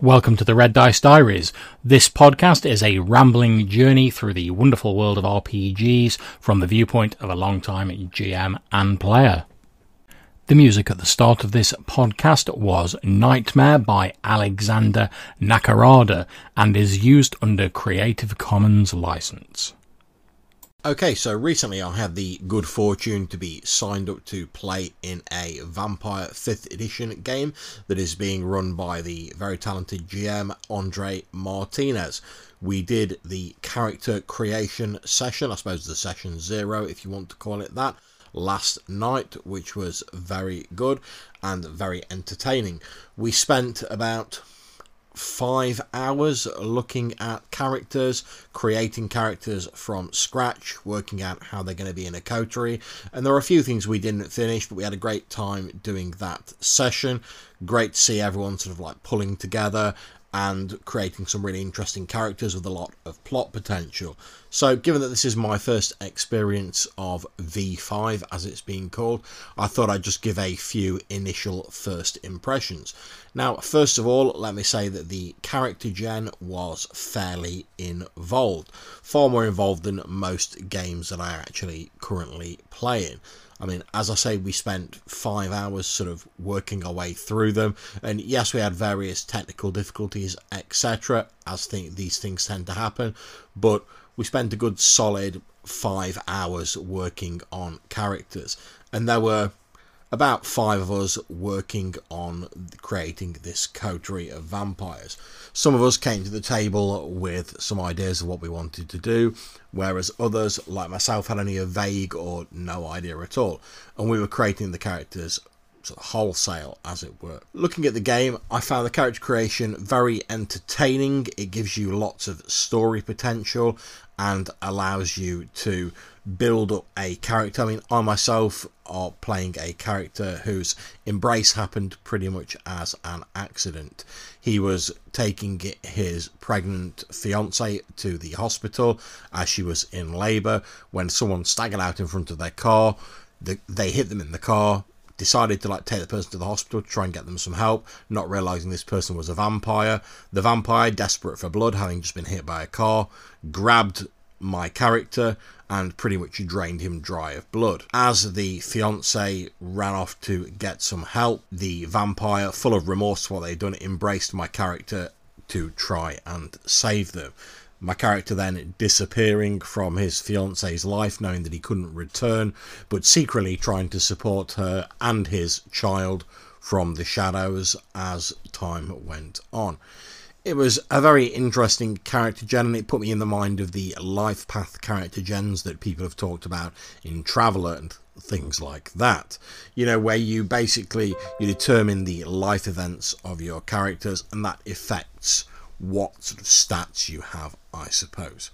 Welcome to the Red Dice Diaries. This podcast is a rambling journey through the wonderful world of RPGs from the viewpoint of a long-time GM and player. The music at the start of this podcast was Nightmare by Alexander Nakarada and is used under Creative Commons license. Okay, so recently I had the good fortune to be signed up to play in a Vampire 5th edition game that is being run by the very talented GM Andre Martinez. We did the character creation session, I suppose the session zero if you want to call it that, last night, which was very good and very entertaining. We spent about five hours looking at characters, creating characters from scratch, working out how they're going to be in a coterie. And there are a few things we didn't finish, but we had a great time doing that session. Great to see everyone sort of like pulling together and creating some really interesting characters with a lot of plot potential. So, given that this is my first experience of V5, as it's being called, I thought I'd just give a few initial first impressions. Now, first of all, let me say that the character gen was fairly involved, far more involved than most games that I actually currently play in. I mean, as I say, we spent five hours sort of working our way through them, and yes, we had various technical difficulties, etc., as th- these things tend to happen, but we spent a good solid five hours working on characters, and there were about five of us working on creating this coterie of vampires. Some of us came to the table with some ideas of what we wanted to do, whereas others, like myself, had only a vague or no idea at all. And we were creating the characters wholesale, as it were. Looking at the game, I found the character creation very entertaining. It gives you lots of story potential and allows you to build up a character. I mean, I myself are playing a character whose embrace happened pretty much as an accident. He was taking his pregnant fiancee to the hospital as she was in labour when someone staggered out in front of their car. they hit them in the car, decided to like take the person to the hospital to try and get them some help, not realizing this person was a vampire. The vampire, desperate for blood, having just been hit by a car, grabbed my character and pretty much drained him dry of blood. As the fiance ran off to get some help, the vampire, full of remorse for what they'd done, embraced my character to try and save them. My character then disappearing from his fiance's life, knowing that he couldn't return, but secretly trying to support her and his child from the shadows as time went on it was a very interesting character gen, and it put me in the mind of the life path character gens that people have talked about in Traveller and things like that. You know, where you basically you determine the life events of your characters, and that affects what sort of stats you have, I suppose.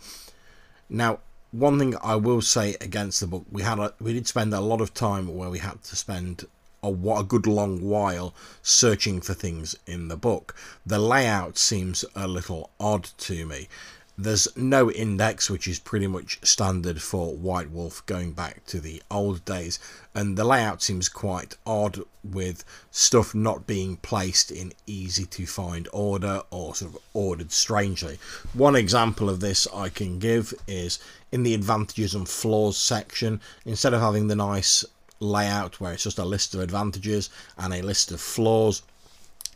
Now, one thing I will say against the book, we had a, we did spend a lot of time where we had to spend a, a good long while searching for things in the book. The layout seems a little odd to me. There's no index, which is pretty much standard for White Wolf going back to the old days, and the layout seems quite odd with stuff not being placed in easy to find order or sort of ordered strangely. One example of this I can give is in the advantages and flaws section, instead of having the nice layout where it's just a list of advantages and a list of flaws.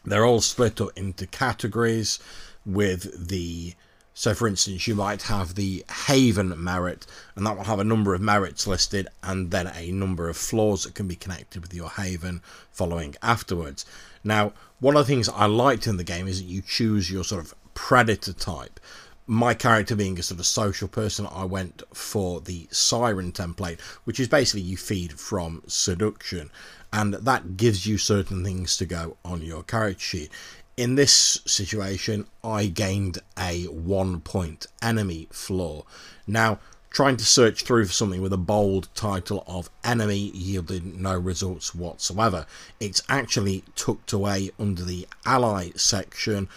They're all split up into categories with the so, for instance, you might have the Haven merit, and that will have a number of merits listed and then a number of flaws that can be connected with your Haven following afterwards. Now, one of the things I liked in the game is that you choose your sort of predator type my character being a sort of social person, I went for the siren template, which is basically you feed from seduction, and that gives you certain things to go on your character sheet. In this situation, I gained a one point enemy flaw. Now, trying to search through for something with a bold title of enemy yielded no results whatsoever. It's actually tucked away under the ally section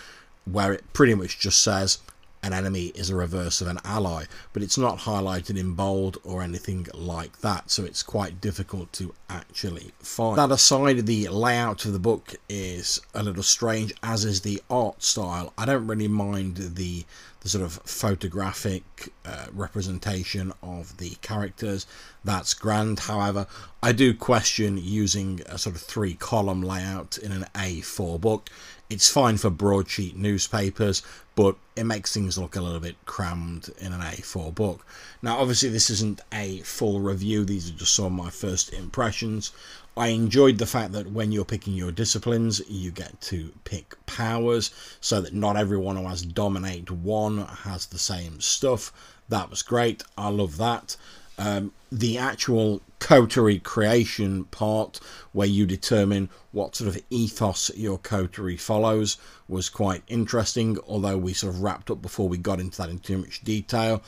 where it pretty much just says an enemy is a reverse of an ally, but it's not highlighted in bold or anything like that, so it's quite difficult to actually find. That aside, the layout of the book is a little strange, as is the art style. I don't really mind the the sort of photographic uh, representation of the characters. That's grand. However, I do question using a sort of three column layout in an A4 book. It's fine for broadsheet newspapers, but it makes things look a little bit crammed in an A4 book. Now, obviously, this isn't a full review, these are just some of my first impressions. I enjoyed the fact that when you're picking your disciplines, you get to pick powers so that not everyone who has dominate one has the same stuff. That was great. I love that. Um, the actual coterie creation part, where you determine what sort of ethos your coterie follows, was quite interesting. Although we sort of wrapped up before we got into that in too much detail.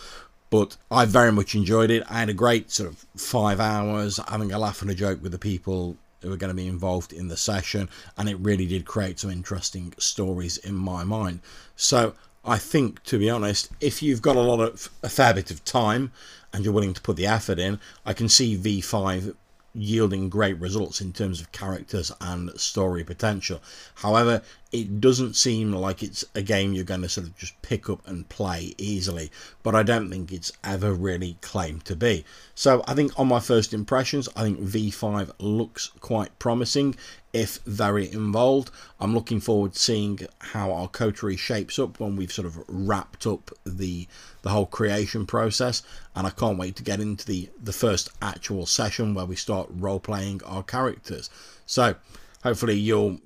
But I very much enjoyed it. I had a great sort of five hours having a laugh and a joke with the people who were going to be involved in the session, and it really did create some interesting stories in my mind. So I think, to be honest, if you've got a lot of a fair bit of time and you're willing to put the effort in, I can see V5 yielding great results in terms of characters and story potential. However, it doesn't seem like it's a game you're going to sort of just pick up and play easily, but I don't think it's ever really claimed to be. So I think on my first impressions, I think V5 looks quite promising if very involved. I'm looking forward to seeing how our coterie shapes up when we've sort of wrapped up the the whole creation process and I can't wait to get into the the first actual session where we start role playing our characters. So hopefully you'll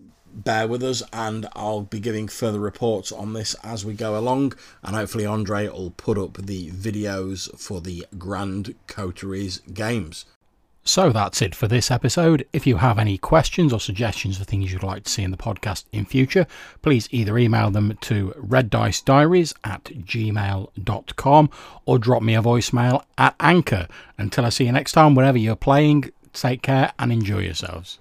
bear with us and I'll be giving further reports on this as we go along and hopefully Andre will put up the videos for the Grand Coterie's games. So that's it for this episode. If you have any questions or suggestions for things you'd like to see in the podcast in future, please either email them to reddicediaries at gmail.com or drop me a voicemail at Anchor. Until I see you next time, wherever you're playing, take care and enjoy yourselves.